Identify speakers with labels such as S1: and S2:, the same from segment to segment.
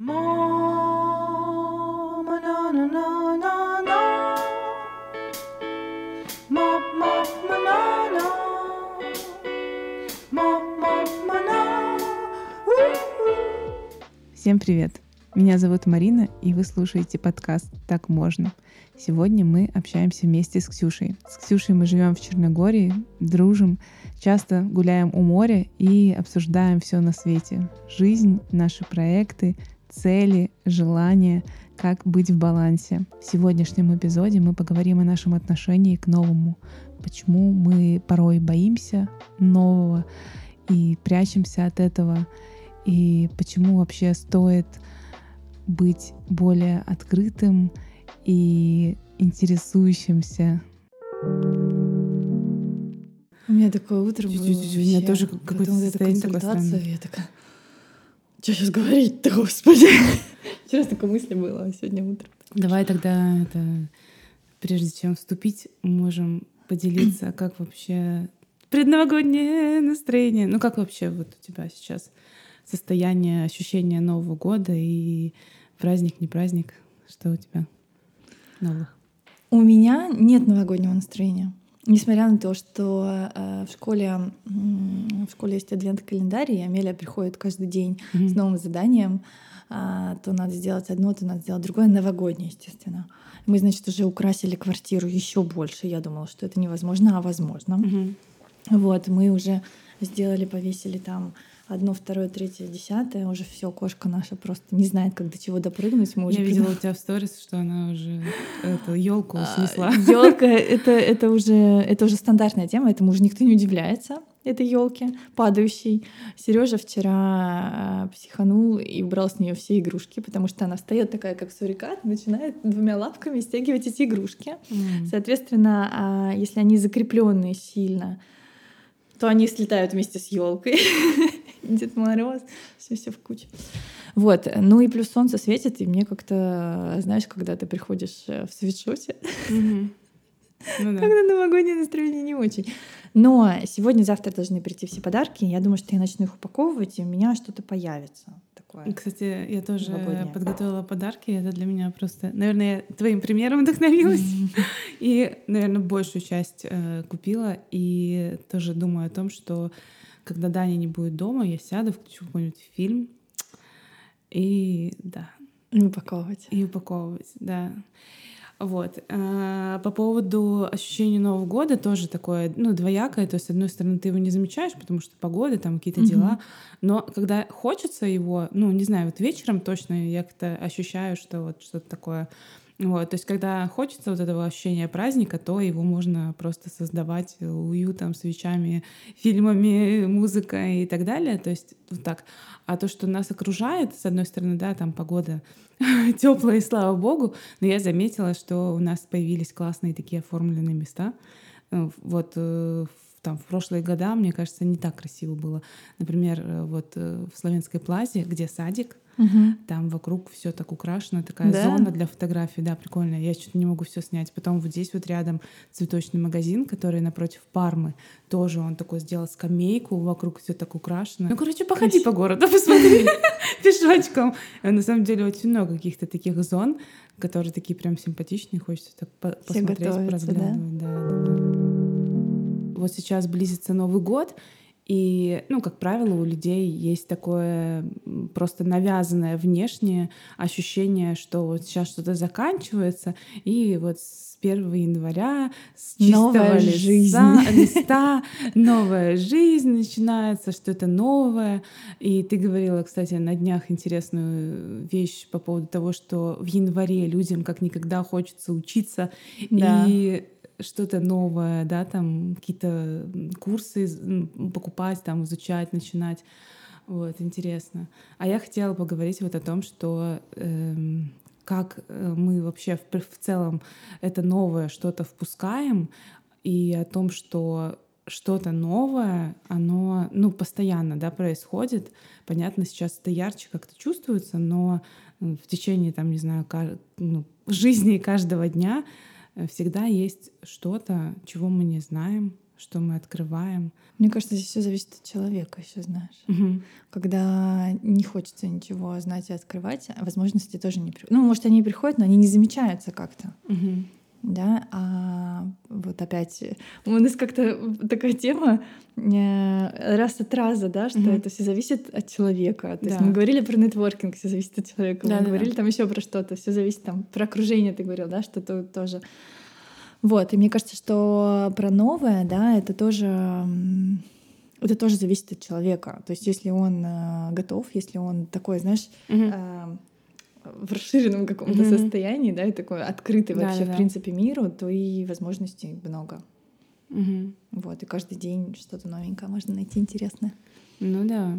S1: Всем привет! Меня зовут Марина, и вы слушаете подкаст «Так можно». Сегодня мы общаемся вместе с Ксюшей. С Ксюшей мы живем в Черногории, дружим, часто гуляем у моря и обсуждаем все на свете. Жизнь, наши проекты, цели, желания, как быть в балансе. В сегодняшнем эпизоде мы поговорим о нашем отношении к новому, почему мы порой боимся нового и прячемся от этого, и почему вообще стоит быть более открытым и интересующимся.
S2: У меня такое утро было.
S1: У меня тоже какое-то состояние такое.
S2: Я такая, что сейчас говорить-то, господи? Вчера столько мыслей было, а сегодня утром.
S1: Давай тогда это, прежде чем вступить, можем поделиться, как вообще предновогоднее настроение. Ну как вообще вот у тебя сейчас состояние, ощущение Нового года и праздник, не праздник? Что у тебя новых?
S2: У меня нет новогоднего настроения. Несмотря на то, что э, в школе м, в школе есть адвент-календарь, и Амелия приходит каждый день с
S1: Мгм.
S2: новым заданием, а, то надо сделать одно, то надо сделать другое, новогоднее, естественно. Мы, значит, уже украсили квартиру еще больше. Я думала, что это невозможно, а возможно.
S1: Мгм.
S2: Вот, мы уже сделали, повесили там одно, второе, третье, десятое. Уже все, кошка наша просто не знает, как до чего допрыгнуть. Мы уже
S1: Я видела у тебя в сторис, что она уже эту елку снесла.
S2: Елка это, это, уже, это уже стандартная тема, этому уже никто не удивляется, этой елке падающей. Сережа вчера а, психанул и убрал с нее все игрушки, потому что она встает такая, как сурикат, начинает двумя лапками стягивать эти игрушки.
S1: М.
S2: Соответственно, а, если они закрепленные сильно, то они слетают вместе с елкой. Дед Мороз, все все в куче. Вот. Ну и плюс солнце светит, и мне как-то, знаешь, когда ты приходишь э, в свитшоте,
S1: Мгм. Ну да.
S2: когда новогоднее настроение не очень. Но сегодня-завтра должны прийти все подарки. Я думаю, что я начну их упаковывать, и у меня что-то появится. Такое.
S1: Кстати, я тоже
S2: Новогоднее.
S1: подготовила подарки. Это для меня просто... Наверное, я твоим примером вдохновилась. И, наверное, большую часть э, купила. И тоже думаю о том, что когда Даня не будет дома, я сяду, включу какой-нибудь фильм. И да,
S2: И упаковывать.
S1: и упаковывать, да. Вот. А, По поводу ощущения Нового года тоже такое, ну, двоякое. То есть, с одной стороны, ты его не замечаешь, потому что погода, там какие-то
S2: Мгм.
S1: дела. Но когда хочется его, ну, не знаю, вот вечером точно я как-то ощущаю, что вот что-то такое. Вот, то есть, когда хочется вот этого ощущения праздника, то его можно просто создавать уютом, свечами, фильмами, музыкой и так далее. То есть вот так. А то, что нас окружает, с одной стороны, да, там погода теплая, слава богу, но я заметила, что у нас появились классные такие оформленные места. Э, Вот э, там в прошлые года, мне кажется, не так красиво было. Например, э, вот в Славянской плазе, где садик,
S2: Мгм.
S1: там вокруг все так украшено, такая
S2: Да?
S1: зона для фотографий, да, прикольно. Я что-то не могу все снять. Потом вот здесь вот рядом цветочный магазин, который напротив Пармы, тоже он такой сделал скамейку, вокруг все так украшено. Ну, короче, походи
S2: Красиво.
S1: по городу, посмотри пешочком. А На самом деле очень много каких-то таких зон, которые такие прям симпатичные, хочется так посмотреть,
S2: да.
S1: Вот сейчас близится Новый год, и, ну, как правило, у людей есть такое просто навязанное внешнее ощущение, что вот сейчас что-то заканчивается, и вот с 1 января с чистого
S2: Новая
S1: листа,
S2: жизнь.
S1: листа новая жизнь начинается, что-то новое. И ты говорила, кстати, на днях интересную вещь по поводу того, что в январе людям как никогда хочется учиться
S2: Да.
S1: и что-то новое, да, там какие-то курсы покупать, там изучать, начинать. Вот, интересно. А я хотела поговорить вот о том, что эм, как э, мы вообще в, в целом это новое что-то впускаем, и о том, что что-то новое, оно, ну, постоянно, да, происходит. Понятно, сейчас это ярче как-то чувствуется, но в течение, там, не знаю, ну, жизни каждого дня всегда есть что-то, чего мы не знаем, что мы открываем.
S2: Мне кажется, здесь все зависит от человека, еще знаешь.
S1: Мгм.
S2: Когда не хочется ничего знать и открывать, а возможности тоже не приходят. Ну, может, они и приходят, но они не замечаются как-то.
S1: Мгм.
S2: Да, а вот опять у нас как-то такая тема э, раз от раза, да, что
S1: Мгм.
S2: это все зависит от человека. То есть
S1: Да.
S2: мы говорили про нетворкинг, все зависит от человека. Мы
S1: Да-да-да.
S2: говорили там еще про что-то, все зависит там про окружение, ты говорил, да, что то тоже. Вот, и мне кажется, что про новое, да, это тоже это тоже зависит от человека. То есть если он э, готов, если он такой, знаешь,
S1: Мгм.
S2: э, в расширенном каком-то
S1: Мгм.
S2: состоянии, да, и такой открытый вообще,
S1: Да-да-да.
S2: в принципе, миру, то и возможностей много.
S1: Мгм.
S2: Вот, и каждый день что-то новенькое можно найти интересное.
S1: Ну да.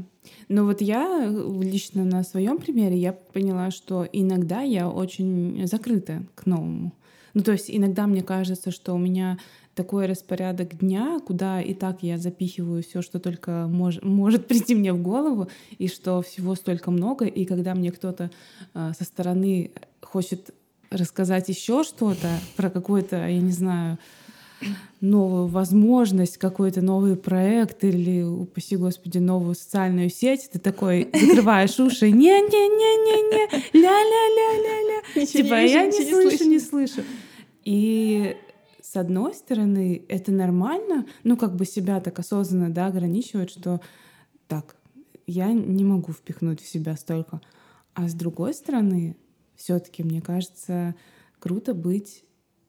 S1: Но вот я э, лично на своем примере я поняла, что иногда я очень закрыта к новому. Ну то есть иногда мне кажется, что у меня такой распорядок дня, куда и так я запихиваю все, что только мож- может прийти мне в голову, и что всего столько много, и когда мне кто-то э, со стороны хочет рассказать еще что-то про какой-то, я не знаю, новую возможность, какой-то новый проект или, упаси господи, новую социальную сеть, ты такой закрываешь уши, не-не-не-не-не, ля-ля-ля-ля-ля. Типа, я не слышу, не слышу. И с одной стороны, это нормально, ну, как бы себя так осознанно, да, ограничивать, что так, я не могу впихнуть в себя столько. А с другой стороны, все-таки, мне кажется, круто быть,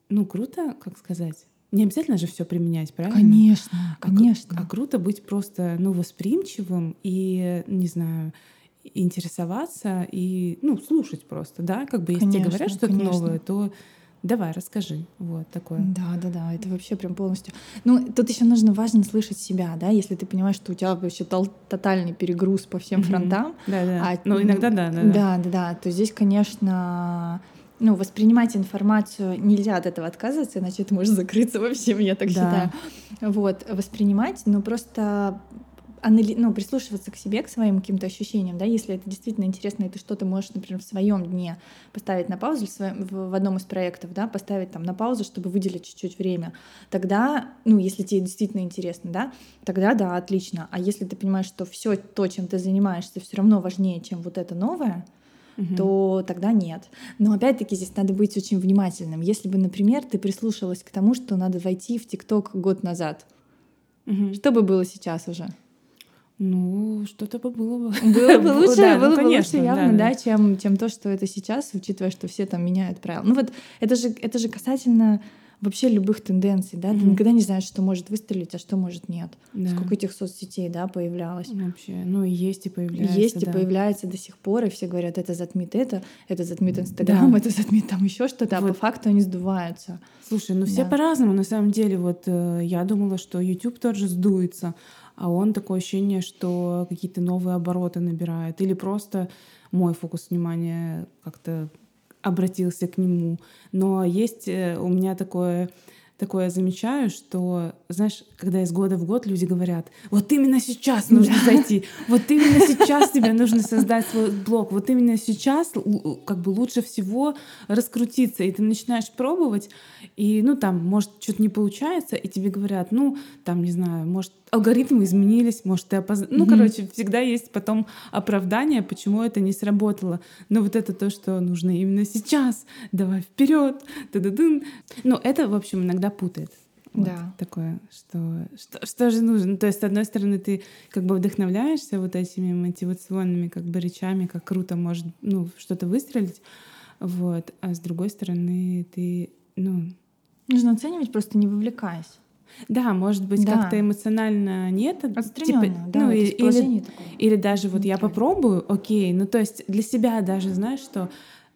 S1: ну, круто, как сказать, не обязательно же все применять, правильно?
S2: Конечно,
S1: А
S2: конечно.
S1: А, круто быть просто, ну, восприимчивым и, не знаю, интересоваться и, ну, слушать просто, да? Как бы если тебе
S2: Конечно,
S1: говорят что-то новое, то давай, расскажи. Вот такое.
S2: Да, да, да, это вообще прям полностью. Ну, тут еще нужно важно слышать себя, да, если ты понимаешь, что у тебя вообще тол- тотальный перегруз по всем фронтам.
S1: Да, да.
S2: а,
S1: ну, иногда да, да. да.
S2: Да, да, да. То здесь, конечно, ну, воспринимать информацию нельзя от этого отказываться, иначе ты можешь закрыться во всем, я так
S1: Да.
S2: считаю. Вот, воспринимать, но просто анали- ну, прислушиваться к себе, к своим каким-то ощущениям, да, если это действительно интересно, и ты что-то можешь, например, в своем дне поставить на паузу, в, своем- в одном из проектов, да, поставить там на паузу, чтобы выделить чуть-чуть время, тогда, ну, если тебе действительно интересно, да, тогда да, отлично. А если ты понимаешь, что все то, чем ты занимаешься, все равно важнее, чем вот это новое,
S1: Мгм.
S2: то тогда нет. Но опять-таки здесь надо быть очень внимательным. Если бы, например, ты прислушалась к тому, что надо войти в ТикТок год назад,
S1: Мгм.
S2: что бы было сейчас уже?
S1: Ну, что-то бы было бы.
S2: Было бы лучше,
S1: Да, ну,
S2: было бы
S1: конечно,
S2: лучше явно,
S1: да,
S2: да, чем, чем то, что это сейчас, учитывая, что все там меняют правила. Ну вот это же, это же касательно вообще любых тенденций, да, ты
S1: Мгм.
S2: никогда не знаешь, что может выстрелить, а что может нет.
S1: Да.
S2: Сколько этих соцсетей, да, появлялось.
S1: Вообще, ну и есть и появляется.
S2: Есть и
S1: да.
S2: появляется до сих пор, и все говорят, это затмит это, это затмит Инстаграм,
S1: Да.
S2: это затмит там еще что-то, а по
S1: Вот.
S2: факту они сдуваются.
S1: Слушай, ну все
S2: Да.
S1: по-разному, на самом деле. Вот э, я думала, что YouTube тоже сдуется, а он такое ощущение, что какие-то новые обороты набирает. Или просто мой фокус внимания как-то обратился к нему. Но есть э, у меня такое такое замечаю, что, знаешь, когда из года в год люди говорят, вот именно сейчас нужно зайти, вот именно сейчас тебе нужно создать свой блог, вот именно сейчас как бы лучше всего раскрутиться, и ты начинаешь пробовать, и, ну, там, может, что-то не получается, и тебе говорят, ну, там, не знаю, может, алгоритмы изменились, может, ты опоз... Ну,
S2: Мгм.
S1: короче, всегда есть потом оправдание, почему это не сработало. Но вот это то, что нужно именно сейчас, давай вперед, та-да-дын. Ну, это, в общем, иногда путает. Вот
S2: Да.
S1: Такое, что, что, что же нужно? То есть, с одной стороны, ты как бы вдохновляешься вот этими мотивационными как бы речами, как круто может, ну, что-то выстрелить, вот, а с другой стороны, ты, ну,
S2: Нужно оценивать, просто не вовлекаясь.
S1: Да, может быть,
S2: Да.
S1: как-то эмоционально нет, типа,
S2: Отстраненно, да,
S1: ну,
S2: вот
S1: или,
S2: такое.
S1: или даже вот я попробую, окей, ну то есть для себя даже знаешь, что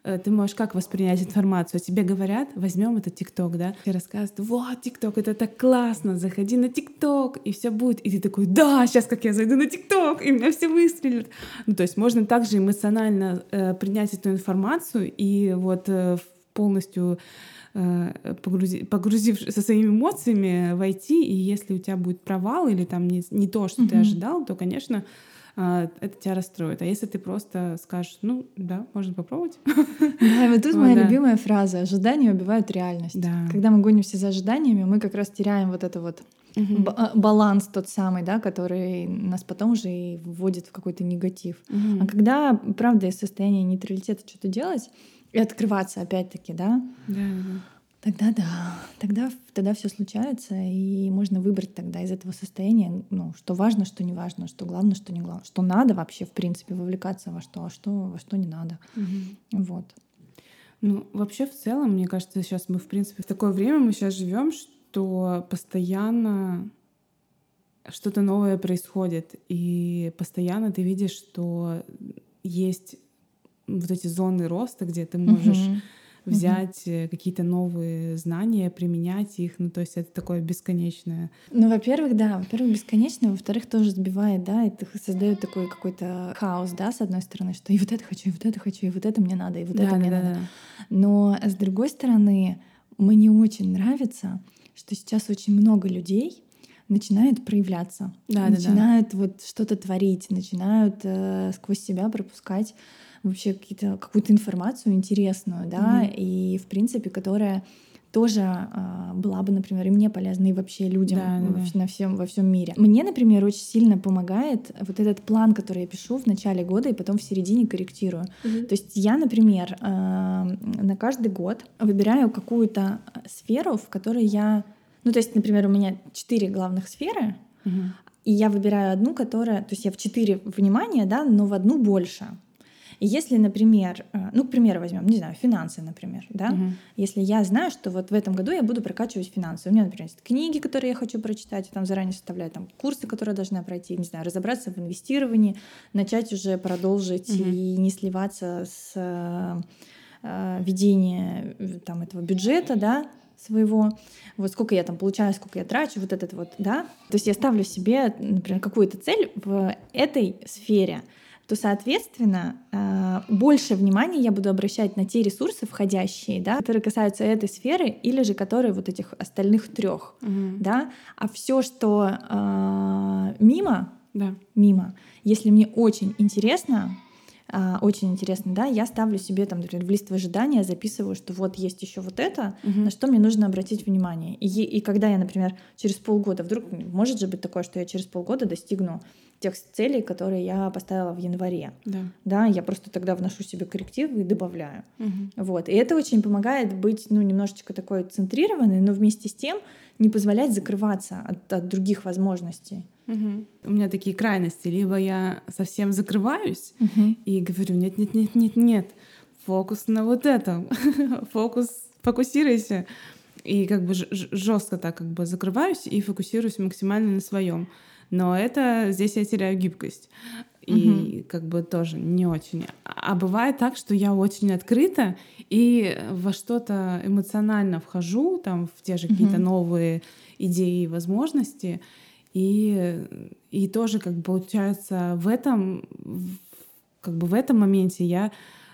S1: э, ты можешь как воспринять информацию? Тебе говорят, возьмем этот ТикТок, да, и рассказывают, вот ТикТок, это так классно, заходи на ТикТок, и все будет. И ты такой, да, сейчас как я зайду на ТикТок, и меня все выстрелят. Ну то есть можно также эмоционально э, принять эту информацию и вот э, полностью э, погрузи- погрузившись со своими эмоциями войти, и если у тебя будет провал или там не, не то, что ты
S2: Мгм.
S1: ожидал, то, конечно, а, это тебя расстроит. А если ты просто скажешь, ну да, можно попробовать.
S2: Да, и вот тут
S1: Ой,
S2: моя
S1: да.
S2: любимая фраза «ожидания убивают реальность».
S1: Да.
S2: Когда мы гонимся за ожиданиями, мы как раз теряем вот это вот а, баланс тот самый, да, который нас потом уже и вводит в какой-то негатив.
S1: Мгм.
S2: А когда, правда, из состояния нейтралитета что-то делать и открываться опять-таки, да,
S1: Да, да, да.
S2: тогда да, тогда, тогда все случается, и можно выбрать тогда из этого состояния, ну, что важно, что не важно, что главное, что не главное, что надо вообще, в принципе, вовлекаться во что, а что, во что не надо.
S1: Мгм.
S2: Вот.
S1: Ну, вообще, в целом, мне кажется, сейчас мы, в принципе, в такое время мы сейчас живем, что постоянно что-то новое происходит, и постоянно ты видишь, что есть вот эти зоны роста, где ты можешь
S2: Мгм.
S1: взять э, какие-то новые знания, применять их. Ну, то есть это такое бесконечное.
S2: Ну, во-первых, да, во-первых, бесконечно, во-вторых, тоже сбивает, да, это создает такой какой-то хаос, да, с одной стороны, что и вот это хочу, и вот это хочу, и вот это мне надо, и вот это мне надо. Но с другой стороны, мне очень нравится, что сейчас очень много людей начинают проявляться,
S1: Да, да, да.
S2: начинают вот что-то творить, начинают э, сквозь себя пропускать вообще какую-то информацию интересную, да,
S1: Мгм.
S2: и в принципе, которая тоже а, была бы, например, и мне полезна, и вообще людям
S1: Да, да, да.
S2: вообще на всем, во всем мире. Мне, например, очень сильно помогает вот этот план, который я пишу в начале года и потом в середине корректирую. То есть я, например, э, на каждый год выбираю какую-то сферу, в которой я... Ну, то есть, например, у меня четыре главных сферы,
S1: Мгм.
S2: и я выбираю одну, которая... То есть я в четыре внимания, да, но в одну больше. И если, например, э, ну, к примеру, возьмем, не знаю, финансы, например, да,
S1: Мгм.
S2: если я знаю, что вот в этом году я буду прокачивать финансы, у меня, например, есть книги, которые я хочу прочитать, там заранее составляю там курсы, которые должна пройти, не знаю, разобраться в инвестировании, начать уже продолжить
S1: Мгм.
S2: и не сливаться с э, э, ведения э, там этого бюджета, да, своего, вот сколько я там получаю, сколько я трачу, вот этот вот, да. То есть я ставлю себе, например, какую-то цель в этой сфере, то, соответственно, э, больше внимания я буду обращать на те ресурсы входящие, да, которые касаются этой сферы или же которые вот этих остальных трех,
S1: Мгм.
S2: да. А все, что э, мимо,
S1: Да.
S2: мимо, если мне очень интересно, а, очень интересно, да, я ставлю себе там, например, в лист ожидания, записываю, что вот есть еще вот это,
S1: Мгм.
S2: на что мне нужно обратить внимание. И, и когда я, например, через полгода, вдруг может же быть такое, что я через полгода достигну тех целей, которые я поставила в январе,
S1: Да.
S2: да, я просто тогда вношу себе коррективы и добавляю.
S1: Мгм.
S2: Вот. И это очень помогает быть, ну, немножечко такой центрированной, но вместе с тем не позволять закрываться от, от других возможностей.
S1: Мгм. У меня такие крайности. Либо я совсем закрываюсь и говорю, нет, нет, нет, нет, нет, фокус на вот этом, фокус, фокусируйся. И как бы жестко так как бы закрываюсь и фокусируюсь максимально на своем. Но это здесь я теряю гибкость. И как бы тоже не очень. А бывает так, что я очень открыта и во что-то эмоционально вхожу, там в те же какие-то новые идеи и возможности. И, и тоже как бы получается в этом, как бы в этом моменте я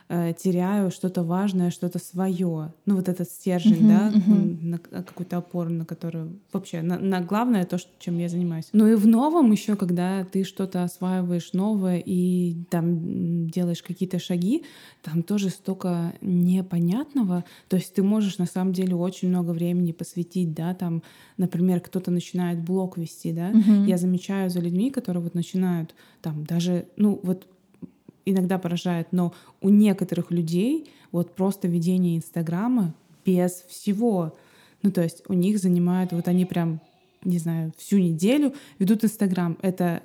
S1: э, теряю что-то важное, что-то свое. Ну вот этот стержень,
S2: Мгм,
S1: да,
S2: мгм.
S1: на к- какую-то опору, на которую вообще на, на главное то, что, чем я занимаюсь. Ну и в новом еще, когда ты что-то осваиваешь новое и там делаешь какие-то шаги, там тоже столько непонятного. То есть ты можешь на самом деле очень много времени посвятить, да, там, например, кто-то начинает блог вести, да.
S2: Мгм.
S1: Я замечаю за людьми, которые вот начинают там даже, ну вот иногда поражает, но у некоторых людей вот просто ведение Инстаграма без всего. Ну, то есть у них занимают, вот они прям, не знаю, всю неделю ведут Инстаграм. Это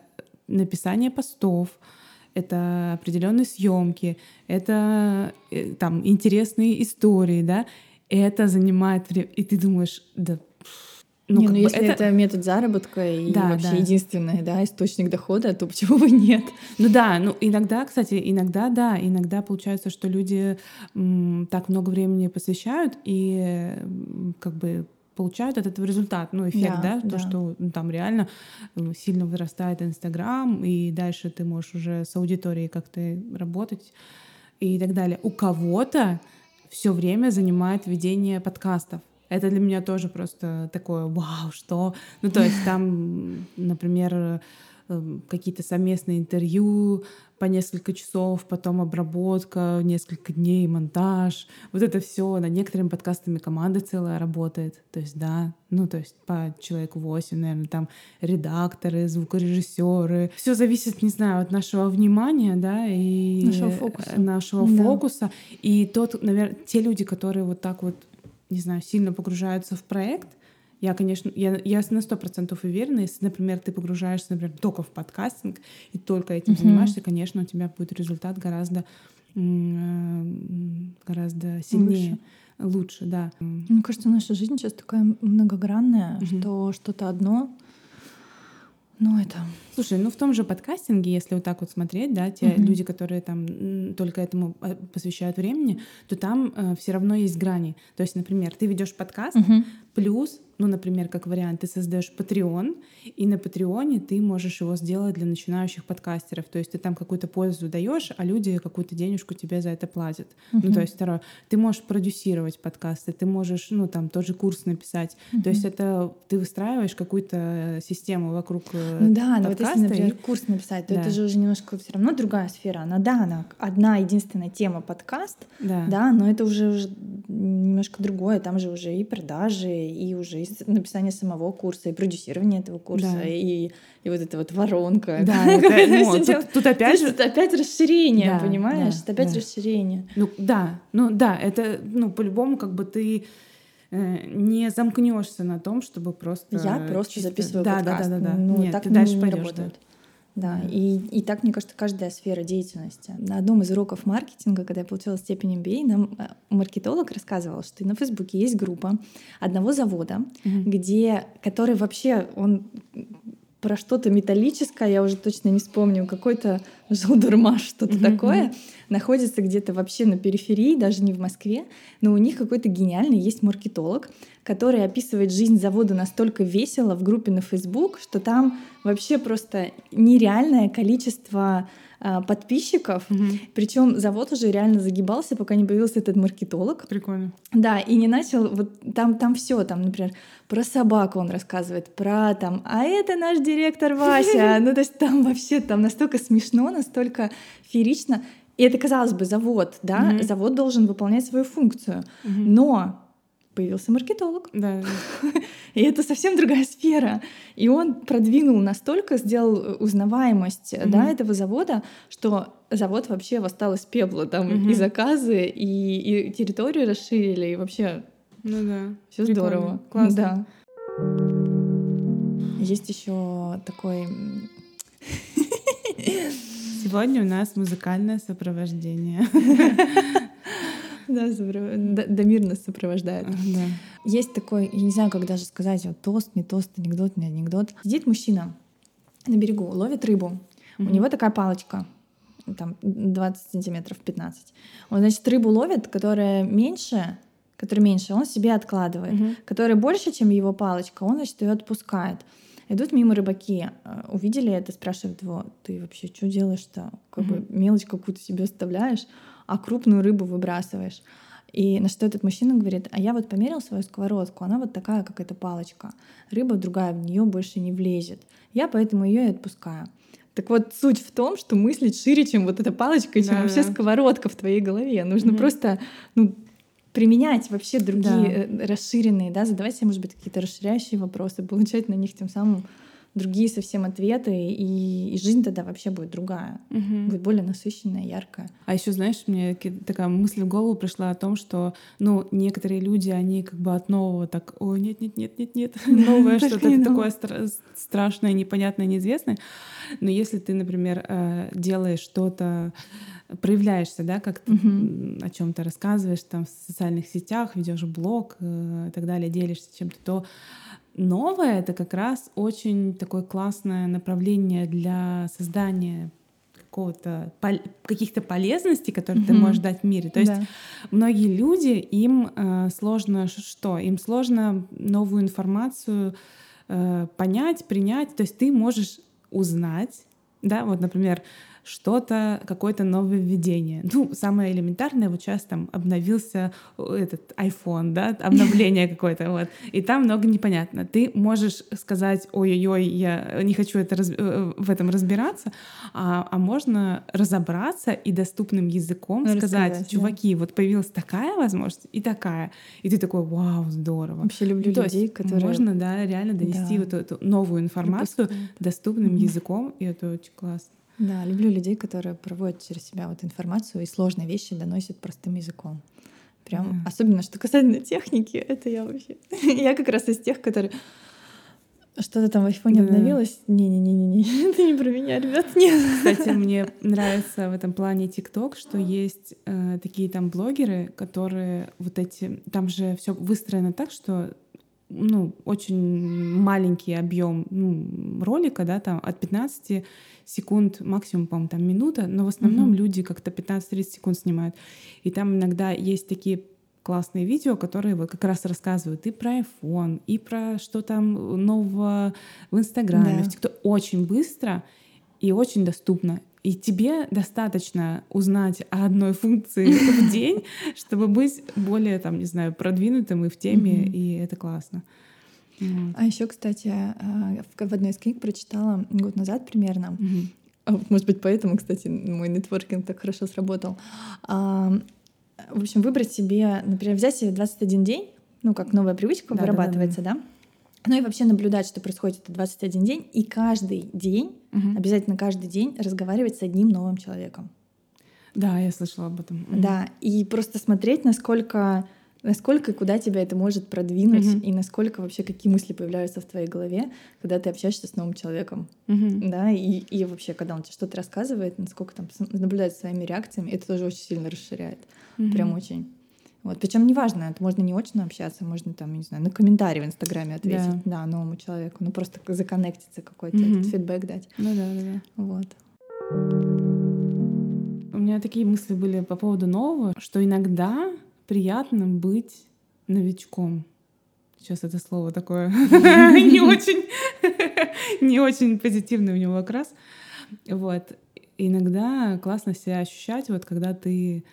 S1: написание постов, это определенные съемки, это э, там интересные истории, да. Это занимает время. И ты думаешь, да,
S2: Ну, не, ну если это... метод заработка и
S1: Да,
S2: вообще
S1: да.
S2: единственный да, источник дохода, то почему бы нет?
S1: Ну да, ну иногда, кстати, иногда да, иногда получается, что люди м, так много времени посвящают и как бы получают от этого результат, ну эффект,
S2: Да,
S1: да, то,
S2: да.
S1: что ну, там реально м, сильно вырастает Инстаграм, и дальше ты можешь уже с аудиторией как-то работать и так далее. У кого-то все время занимает ведение подкастов. Это для меня тоже просто такое, вау, что... Ну, то есть там, например, э, какие-то совместные интервью по несколько часов, потом обработка, несколько дней, монтаж. Вот это все над некоторыми подкастами команда целая работает. То есть, да, ну, то есть по человеку 8, наверное, там редакторы, звукорежиссеры. Все зависит, не знаю, от нашего внимания, да, и
S2: нашего фокуса.
S1: Нашего да. фокуса. И тот, наверное, те люди, которые вот так вот, не знаю, сильно погружаются в проект, я, конечно, я, я на сто процентов уверена, если, например, ты погружаешься, например, только в подкастинг и только этим mm-hmm. занимаешься, конечно, у тебя будет результат гораздо э, гораздо сильнее, лучше, лучше да.
S2: Мне кажется, наша жизнь сейчас такая многогранная, mm-hmm. что что-то одно ну, это...
S1: Слушай, ну в том же подкастинге, если вот так вот смотреть, да, те uh-huh. люди, которые там только этому а, посвящают времени, то там э, все равно есть грани. То есть, например, ты ведешь подкаст, uh-huh. Плюс ну, например, как вариант, ты создаешь Patreon, и на Патреоне ты можешь его сделать для начинающих подкастеров. То есть ты там какую-то пользу даешь, а люди какую-то денежку тебе за это платят. Uh-huh. Ну, то есть второе, ты можешь продюсировать подкасты, ты можешь, ну, там, тоже курс написать. Uh-huh. То есть это ты выстраиваешь какую-то систему вокруг э,
S2: Ну да, но вот если, например, и... курс написать, то да. это же уже немножко все равно другая сфера. Она, да, она одна единственная тема подкаст, да, да но это уже, уже немножко другое. Там же уже и продажи, и уже написание самого курса, и продюсирование этого курса, да. и, и вот эта вот воронка.
S1: Да, это, ну, тут, тут опять же...
S2: Это опять расширение, да, понимаешь? Да, опять да. расширение.
S1: Ну да, ну да, это, ну, по-любому как бы ты э, не замкнешься на том, чтобы просто...
S2: Я просто чисто... записываю
S1: да,
S2: подкаст.
S1: Да, да, да, да.
S2: Ну,
S1: Нет,
S2: так
S1: ты дальше
S2: не
S1: пойдешь,
S2: работает. Да. Да, и, и так, мне кажется, каждая сфера деятельности. На одном из уроков маркетинга, когда я получила степень MBA, нам э, маркетолог рассказывал, что на Фейсбуке есть группа одного завода, mm-hmm. где, который вообще, он про что-то металлическое, я уже точно не вспомню, какой-то желдурмаш, что-то mm-hmm. такое, находится где-то вообще на периферии, даже не в Москве, но у них какой-то гениальный есть маркетолог, который описывает жизнь завода настолько весело в группе на Facebook, что там вообще просто нереальное количество подписчиков. Угу. Причем завод уже реально загибался, пока не появился этот маркетолог.
S1: Прикольно.
S2: Да, и не начал, вот там, там все, там, например, про собаку он рассказывает, про там, а это наш директор Вася. Ну, то есть там вообще там настолько смешно, настолько феерично. И это, казалось бы, завод, да, mm завод должен выполнять свою функцию. mm Но появился маркетолог.
S1: Да.
S2: И это совсем другая сфера. И он продвинул настолько, сделал узнаваемость mm-hmm. да, этого завода, что завод вообще восстал из пепла. Там mm-hmm. и заказы, и, и территорию расширили, и вообще
S1: ну да.
S2: Все здорово.
S1: Классно.
S2: Да. Есть еще такой
S1: Сегодня у нас музыкальное сопровождение.
S2: Да, Дамир нас сопровождает.
S1: Да.
S2: Есть такой, я не знаю, как даже сказать, вот тост, не тост, анекдот, не анекдот. Сидит мужчина на берегу, ловит рыбу. У него такая палочка, там 20 сантиметров, 15. Он, значит, рыбу ловит, которая меньше, которая меньше, он себе откладывает. Которая больше, чем его палочка, он, значит, ее отпускает. Идут мимо рыбаки, э, увидели это, спрашивают его, ты вообще что делаешь-то? Как mm-hmm. бы мелочь какую-то себе оставляешь, а крупную рыбу выбрасываешь. И на что этот мужчина говорит, а я вот померил свою сковородку, она вот такая, как эта палочка. Рыба другая, в нее больше не влезет. Я поэтому ее и отпускаю. Так вот, суть в том, что мыслить шире, чем вот эта палочка, чем да, вообще да. сковородка в твоей голове. Нужно mm-hmm. просто ну, применять вообще другие да. Э, расширенные, да, задавать себе, может быть, какие-то расширяющие вопросы, получать на них тем самым другие совсем ответы, и, и жизнь тогда вообще будет другая, угу. будет более насыщенная, яркая.
S1: А еще, знаешь, мне такая мысль в голову пришла о том, что, ну, некоторые люди, они как бы от нового так, о, нет, нет, нет, нет, нет, новое что-то такое страшное, непонятное, неизвестное. Но если ты, например, э, делаешь что-то проявляешься, да, как ты uh-huh. о чем-то рассказываешь там в социальных сетях, ведешь блог э, и так далее, делишься чем-то, то новое это как раз очень такое классное направление для создания какого-то каких-то полезностей, которые mm-hmm. ты можешь дать в мире. То есть да. многие люди им э, сложно что? Им сложно новую информацию э, понять, принять. То есть ты можешь узнать, да, вот, например, что-то, какое-то нововведение. Ну, самое элементарное, вот сейчас там обновился этот iPhone, да, обновление какое-то, вот, и там много непонятно. Ты можешь сказать, ой-ой-ой, я не хочу это раз... Э, в этом разбираться, а, а можно разобраться и доступным языком ну, сказать, чуваки, да. вот появилась такая возможность и такая, и ты такой, вау, здорово.
S2: Вообще люблю ну, людей, которые...
S1: Можно, да, реально донести да. вот эту новую информацию доступным mm-hmm. языком, и это очень классно.
S2: Да, люблю людей, которые проводят через себя вот информацию и сложные вещи доносят простым языком. Прям, mm. особенно что касательно техники, это я вообще. я как раз из тех, которые что-то там в айфоне обновилось. Не-не-не-не, это не про меня, ребят, нет.
S1: Кстати, мне нравится в этом плане ТикТок, что есть э, такие там блогеры, которые вот эти, там же все выстроено так, что ну, очень маленький объем ну, ролика, да, там от 15 секунд, максимум, по-моему, там минута, но в основном mm-hmm. люди как-то 15-30 секунд снимают. И там иногда есть такие классные видео, которые вот как раз рассказывают и про iPhone, и про что там нового в Инстаграме, да. в TikTok. Очень быстро и очень доступно. И тебе достаточно узнать о одной функции в день, чтобы быть более, там, не знаю, продвинутым и в теме, и это классно.
S2: А еще, кстати, а, в одной из книг прочитала год назад примерно, а, может быть, поэтому, кстати, мой нетворкинг так хорошо сработал. А, в общем, выбрать себе, например, взять себе 21 день, ну, как новая привычка да, вырабатывается, да, да, да. Ну и вообще наблюдать, что происходит это 21 день, и каждый день, угу. обязательно каждый день разговаривать с одним новым человеком.
S1: Да, я слышала об этом.
S2: Да, и просто смотреть, насколько насколько и куда тебя это может продвинуть, mm-hmm. и насколько вообще какие мысли появляются в твоей голове, когда ты общаешься с новым человеком, mm-hmm. да, и, и вообще, когда он тебе что-то рассказывает, насколько там наблюдать своими реакциями, это тоже очень сильно расширяет, mm-hmm. прям очень. Вот. Причем неважно, это можно не очно общаться, можно там, не знаю, на комментарий в Инстаграме ответить, да, да новому человеку, ну просто законнектиться какой-то, mm-hmm. этот фидбэк дать.
S1: Ну да, да, да.
S2: Вот.
S1: У меня такие мысли были по поводу нового, что иногда приятно быть новичком. Сейчас это слово такое не очень, не очень позитивный у него окрас. Вот. Иногда классно себя ощущать, вот когда ты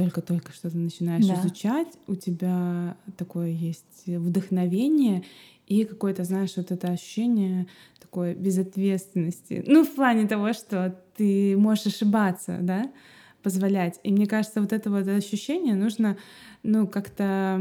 S1: только-только что-то начинаешь да. изучать, у тебя такое есть вдохновение и какое-то, знаешь, вот это ощущение такой безответственности. Ну, в плане того, что ты можешь ошибаться, да, позволять. И мне кажется, вот это вот ощущение нужно ну, как-то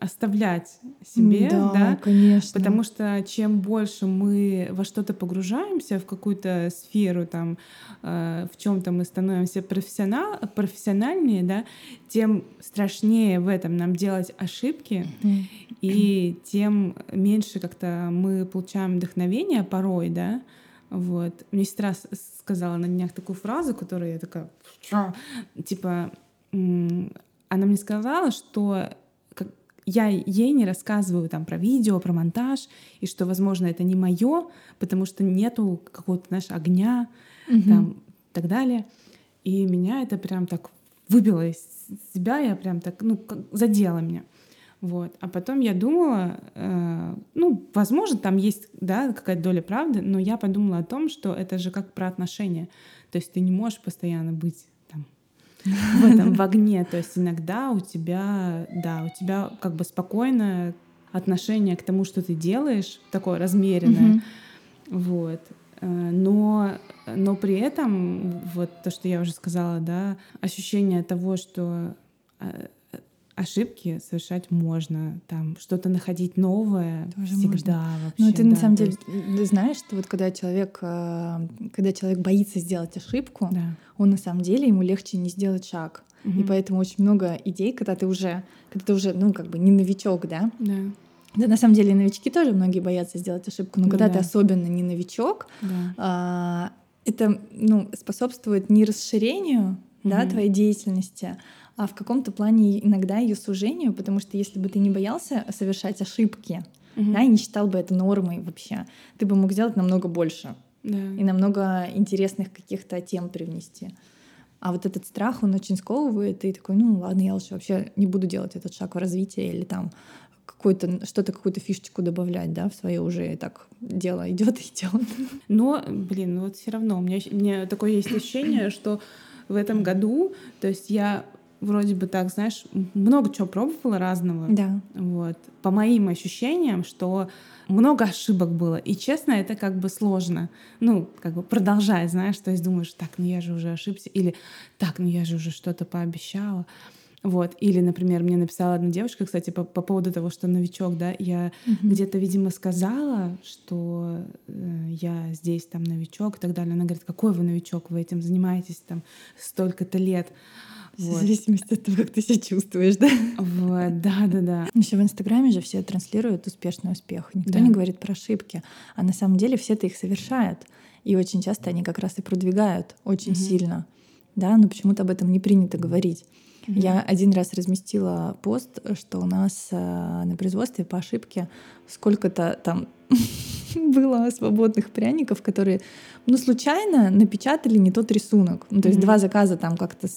S1: оставлять себе, да, да,
S2: конечно.
S1: потому что чем больше мы во что-то погружаемся, в какую-то сферу, там, э, в чем-то мы становимся профессионал, профессиональнее, да, тем страшнее в этом нам делать ошибки, mm-hmm. и тем меньше как-то мы получаем вдохновение порой, да, вот. Мне сестра сказала на днях такую фразу, которую я такая, типа, она мне сказала, что я ей не рассказываю там про видео, про монтаж, и что, возможно, это не мое, потому что нету какого-то, знаешь, огня, угу. там, и так далее. И меня это прям так выбило из себя, я прям так, ну, задело меня. Вот. А потом я думала, э, ну, возможно, там есть, да, какая-то доля правды, но я подумала о том, что это же как про отношения. То есть ты не можешь постоянно быть в этом в огне. То есть иногда у тебя, да, у тебя как бы спокойное отношение к тому, что ты делаешь, такое размеренное. Вот. Э, но, но при этом, вот то, что я уже сказала, да, ощущение того, что э, ошибки совершать можно, там что-то находить новое Тоже всегда можно. вообще.
S2: Ну ты
S1: да,
S2: на самом деле есть... знаешь, что вот когда человек, э, когда человек боится сделать ошибку,
S1: да.
S2: он на самом деле ему легче не сделать шаг, угу. и поэтому очень много идей, когда ты уже, когда ты уже, ну как бы не новичок, да.
S1: Да.
S2: Да, на самом деле новички тоже многие боятся сделать ошибку, но ну, когда да. ты особенно не новичок,
S1: да.
S2: а, это ну, способствует не расширению да, твоей деятельности, а в каком-то плане иногда ее сужению, потому что если бы ты не боялся совершать ошибки, угу. да, и не считал бы это нормой вообще, ты бы мог сделать намного больше
S1: да.
S2: и намного интересных каких-то тем привнести. А вот этот страх, он очень сковывает, и такой, ну ладно, я лучше вообще не буду делать этот шаг в развитии или там какое-то что-то, какую-то фишечку добавлять, да, в свое уже так дело идет и идет.
S1: Но, блин, ну вот все равно у меня, у меня такое есть ощущение, что в этом году, то есть я вроде бы так, знаешь, много чего пробовала разного.
S2: Да.
S1: Вот. По моим ощущениям, что много ошибок было. И честно, это как бы сложно. Ну, как бы продолжать, знаешь, то есть думаешь, так, ну я же уже ошибся, или так, ну я же уже что-то пообещала. Вот. Или, например, мне написала одна девушка, кстати, по, по поводу того, что новичок, да, я
S2: Мгм.
S1: где-то, видимо, сказала, что э, я здесь там новичок и так далее. Она говорит, какой вы новичок, вы этим занимаетесь там столько-то лет.
S2: В
S1: Вот.
S2: зависимости от того, как ты себя чувствуешь, да.
S1: Вот, да, да, да.
S2: Еще в Инстаграме же все транслируют успешный успех. Никто
S1: Да.
S2: не говорит про ошибки. А на самом деле все это их совершают. И очень часто они как раз и продвигают очень
S1: Мгм.
S2: сильно. Да, но почему-то об этом не принято говорить.
S1: Мгм.
S2: Я один раз разместила пост, что у нас э, на производстве по ошибке сколько-то там было свободных пряников, которые, ну, случайно напечатали не тот рисунок. Ну, то есть
S1: Мгм.
S2: два заказа там как-то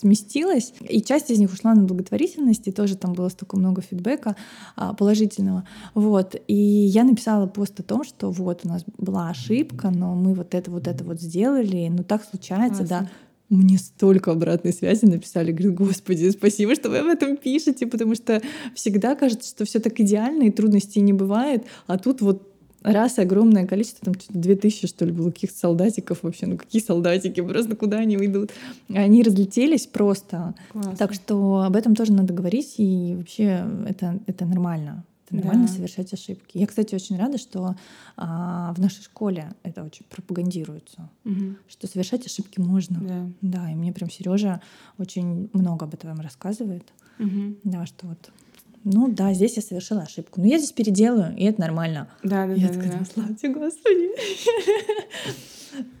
S2: сместилось, и часть из них ушла на благотворительность, и тоже там было столько много фидбэка а, положительного. Вот. И я написала пост о том, что вот у нас была ошибка, но мы вот это вот это вот сделали, ну так случается, да.
S1: Классно.
S2: Мне столько обратной связи написали. Говорю, господи, спасибо, что вы об этом пишете, потому что всегда кажется, что все так идеально и трудностей не бывает, а тут вот раз и огромное количество, там что-то две тысячи, что ли, было каких-то солдатиков вообще. Ну какие солдатики, просто куда они уйдут? Они разлетелись просто.
S1: Классно.
S2: Так что об этом тоже надо говорить, и вообще это, это нормально. Это нормально
S1: Да.
S2: совершать ошибки. Я, кстати, очень рада, что а, в нашей школе это очень пропагандируется,
S1: Мгм.
S2: что совершать ошибки можно.
S1: Да.
S2: Да, и мне прям Сережа очень много об этом рассказывает.
S1: Мгм.
S2: Да, что вот, ну да, здесь я совершила ошибку. Но я здесь переделаю, и это нормально.
S1: Да, да,
S2: я
S1: да,
S2: такая,
S1: да.
S2: «Ну, слава тебе, Господи.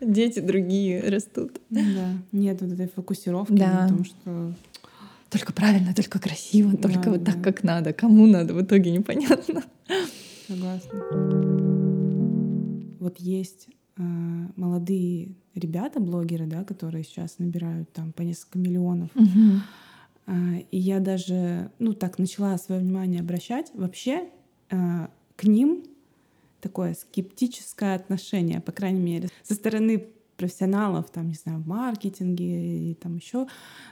S2: Дети другие растут.
S1: Да. Нет вот этой фокусировки
S2: Да.
S1: на том, что
S2: Только правильно, только красиво,
S1: Да,
S2: только вот
S1: да.
S2: так, как надо. Кому надо, в итоге непонятно.
S1: Согласна. Вот есть э, молодые ребята, блогеры, да, которые сейчас набирают там по несколько миллионов. А, И я даже, ну, так начала свое внимание обращать. Вообще э, к ним такое скептическое отношение, по крайней мере, со стороны профессионалов, там, не знаю, в маркетинге и там еще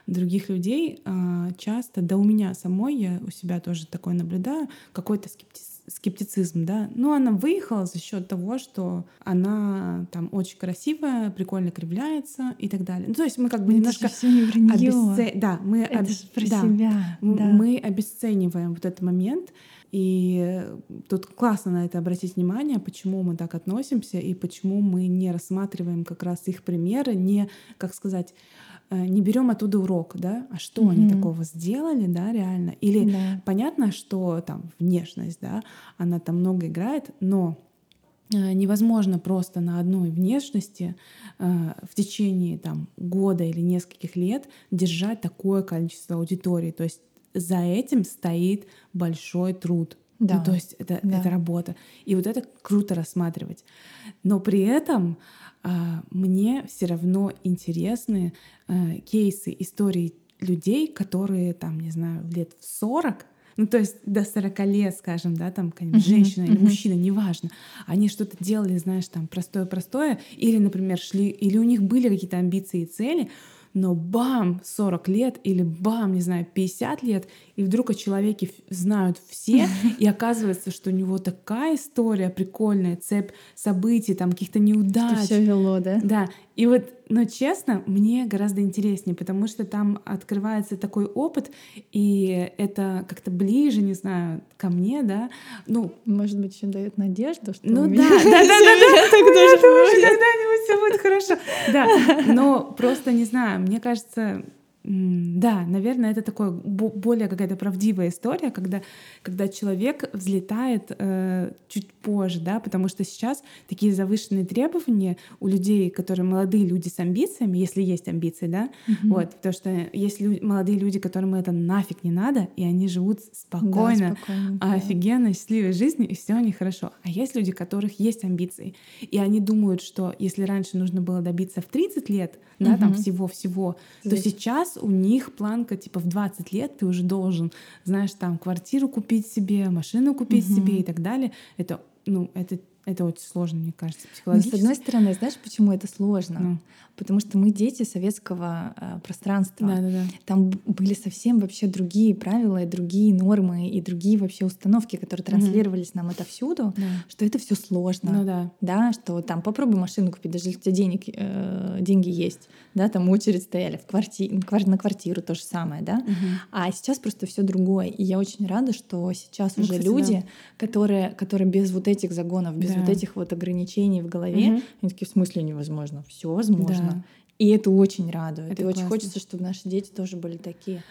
S1: других людей а, часто, да у меня самой, я у себя тоже такое наблюдаю, какой-то скептиз- скептицизм, да. Ну, она выехала за счет того, что она там очень красивая, прикольно кривляется и так далее. Ну, то есть мы как бы немножко
S2: все не про неё.
S1: обесце- Да, мы
S2: Это
S1: об-
S2: про
S1: да.
S2: себя. Да.
S1: Мы обесцениваем вот этот момент, и тут классно на это обратить внимание, почему мы так относимся и почему мы не рассматриваем как раз их примеры, не, как сказать, не берем оттуда урок, да, а что они
S2: Мгм.
S1: такого сделали, да, реально. Или
S2: Да.
S1: понятно, что там внешность, да, она там много играет, но э, невозможно просто на одной внешности э, в течение там года или нескольких лет держать такое количество аудитории. То есть за этим стоит большой труд.
S2: Да.
S1: Ну, то есть это,
S2: Да.
S1: это работа. И вот это круто рассматривать. Но при этом а, мне все равно интересны э, кейсы, истории людей, которые там, не знаю, лет в 40, ну, то есть до 40 лет, скажем, да, там какая-нибудь
S2: Мгм,
S1: женщина или
S2: мгм.
S1: мужчина, неважно, они что-то делали, знаешь, там простое-простое, или, например, шли, или у них были какие-то амбиции и цели, но бам, 40 лет или бам, не знаю, 50 лет, и вдруг о человеке знают все, и оказывается, что у него такая история прикольная, цепь событий, там каких-то неудач.
S2: все вело, да?
S1: Да, и вот, но честно, мне гораздо интереснее, потому что там открывается такой опыт, и это как-то ближе, не знаю, ко мне, да. Ну,
S2: Может быть, еще дает надежду, что
S1: ну
S2: у
S1: да,
S2: меня-
S1: да, да, да, да,
S2: так тоже будет.
S1: когда-нибудь все будет хорошо. Да, но просто не знаю, мне кажется, да, наверное, это такое бо- более какая-то правдивая история, когда, когда человек взлетает э, чуть позже, да, потому что сейчас такие завышенные требования у людей, которые молодые люди с амбициями, если есть амбиции, да,
S2: Мгм.
S1: вот, потому что есть лю- молодые люди, которым это нафиг не надо, и они живут
S2: Да,
S1: спокойно,
S2: спокойно, да.
S1: офигенно счастливой жизнью, и все у них хорошо. А есть люди, у которых есть амбиции, и они думают, что если раньше нужно было добиться в 30 лет, да, там
S2: Мгм.
S1: всего-всего, то сейчас сейчас у них планка типа в 20 лет ты уже должен, знаешь, там квартиру купить себе, машину купить
S2: Мгм.
S1: себе и так далее. Это, ну, это, это очень сложно, мне кажется,
S2: Но
S1: психологически.
S2: с одной стороны, знаешь, почему это сложно?
S1: Ну,
S2: Потому что мы дети советского э, пространства.
S1: да-да-да.
S2: Там б- были совсем вообще другие правила, и другие нормы, и другие вообще установки, которые транслировались нам отовсюду,
S1: Да.
S2: что это все сложно.
S1: Ну да.
S2: Да, что там попробуй машину купить, даже если у тебя денег, э, деньги есть, да, там очередь стояли в кварти... квар- на квартиру то же самое, да.
S1: Мгм.
S2: А сейчас просто все другое. И я очень рада, что сейчас
S1: Ну,
S2: уже
S1: кстати,
S2: люди, которые, которые без вот этих загонов, без
S1: Да.
S2: Вот этих вот ограничений в голове,
S1: Мгм.
S2: они такие, в смысле невозможно? Все возможно.
S1: Да.
S2: И это очень радует.
S1: Это
S2: и очень
S1: классно.
S2: хочется, чтобы наши дети тоже были такие.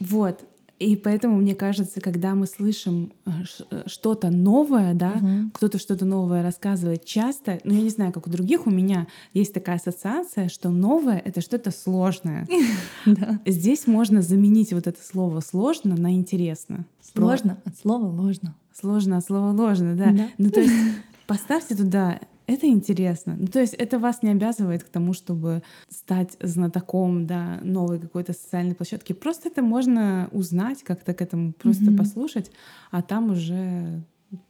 S1: Вот. И поэтому, мне кажется, когда мы слышим э, э, что-то новое, да,
S2: Мгм.
S1: кто-то что-то новое рассказывает часто, ну, я не знаю, как у других, у меня есть такая ассоциация, что новое — это что-то сложное.
S2: Да.
S1: Здесь можно заменить вот это слово «сложно» на «интересно».
S2: Сложно от слова ложно.
S1: Сложно от слова «ложно», да.
S2: Да.
S1: Ну, то есть поставьте туда это интересно. Ну, то есть это вас не обязывает к тому, чтобы стать знатоком да, новой какой-то социальной площадки. Просто это можно узнать, как-то к этому просто
S2: Мгм.
S1: послушать, а там уже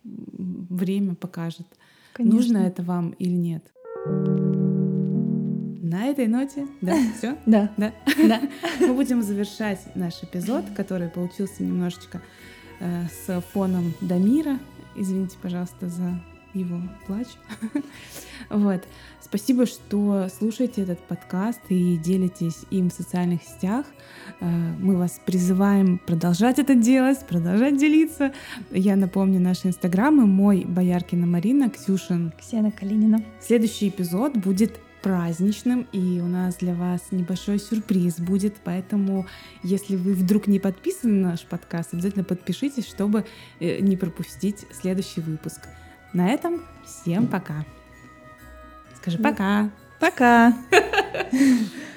S1: время покажет,
S2: Конечно.
S1: нужно это вам или нет. На этой ноте, да, все,
S2: Да.
S1: да.
S2: Да.
S1: Мы будем завершать наш эпизод, который получился немножечко э, с фоном Дамира. Извините, пожалуйста, за его плач. Вот. Спасибо, что слушаете этот подкаст и делитесь им в социальных сетях. Э, Мы вас призываем продолжать это делать, продолжать делиться. Я напомню наши инстаграмы. Мой Бояркина Марина, Ксюшин
S2: Ксена Калинина.
S1: Следующий эпизод будет праздничным, и у нас для вас небольшой сюрприз будет, поэтому если вы вдруг не подписаны на наш подкаст, обязательно подпишитесь, чтобы э, не пропустить следующий выпуск. На этом всем пока. Скажи
S2: Да.
S1: пока.
S2: Пока.